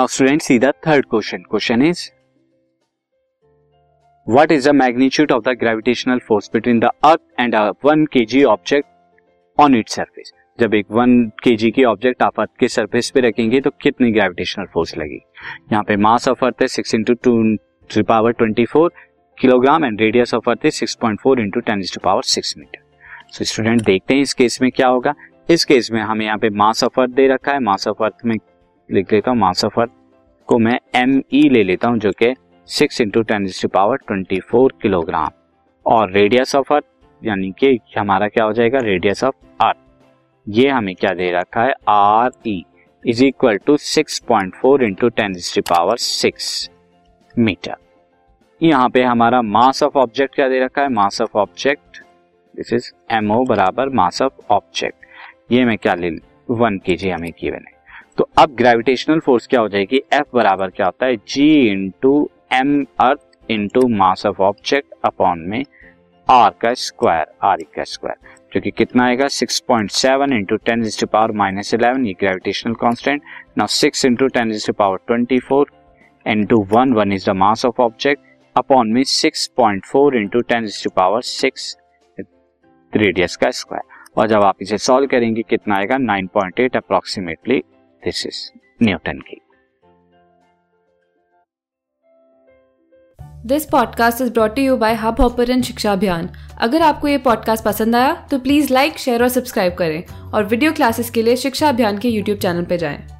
Now student see the third question question is what is the magnitude of the gravitational force between the earth and a के object on it surface जब एक one के जी की object आप अर्थ के surface पे रखेंगे तो कितनी ग्रेविटेशनल फोर्स लगेगी? यहाँ पे मास ऑफ़ अर्थ है six into to power twenty four kilogram and radius of earth है six point four into ten to power six metre so student देखते हैं इस केस में क्या होगा। इस केस में हमें यहाँ पे मास ऑफ़ अर्थ दे रखा है। मास ऑफ़ अर्थ में लिख लेता हूँ मास ऑफ़ अर्थ को मैं एम ई e ले लेता हूँ, जो कि six into ten power twenty four kilogram और रेडियस ऑफ़ अर्थ यानी कि हमारा क्या हो जाएगा? रेडियस ऑफ़ अर्थ ये हमें क्या दे रखा है? R E is equal to six point four into ten power six metre यहाँ पे हमारा मास ऑफ़ ऑब्जेक्ट क्या दे रखा है? Mass of object this is M O बराबर मास ऑफ़ ऑब्जेक्ट ये मैं क्या ले वन के जी हमें गिवन है तो अब ग्रेविटेशनल फोर्स क्या हो जाएगी? एफ़ बराबर क्या होता है? G into M earth into mass of object upon में आर का स्क्वायर आर का स्क्वायर जो कि कितना आएगा? 6.7 point seven into ten is to power minus eleven ये gravitational constant now six into ten is to power twenty four into one one is the mass of object upon में 6.4 point four into ten is to power six radius का square और जब आप इसे solve करेंगे, कितना आएगा? 9.8 approximately is newton की this podcast is brought you by Hubhopper Shiksha Abhiyan अगर आपको ये पॉडकास्ट पसंद आया तो प्लीज़ लाइक शेयर और सब्सक्राइब करें और वीडियो क्लासेस के लिए शिक्षा अभियान के यूट्यूब चैनल पर जाएँ।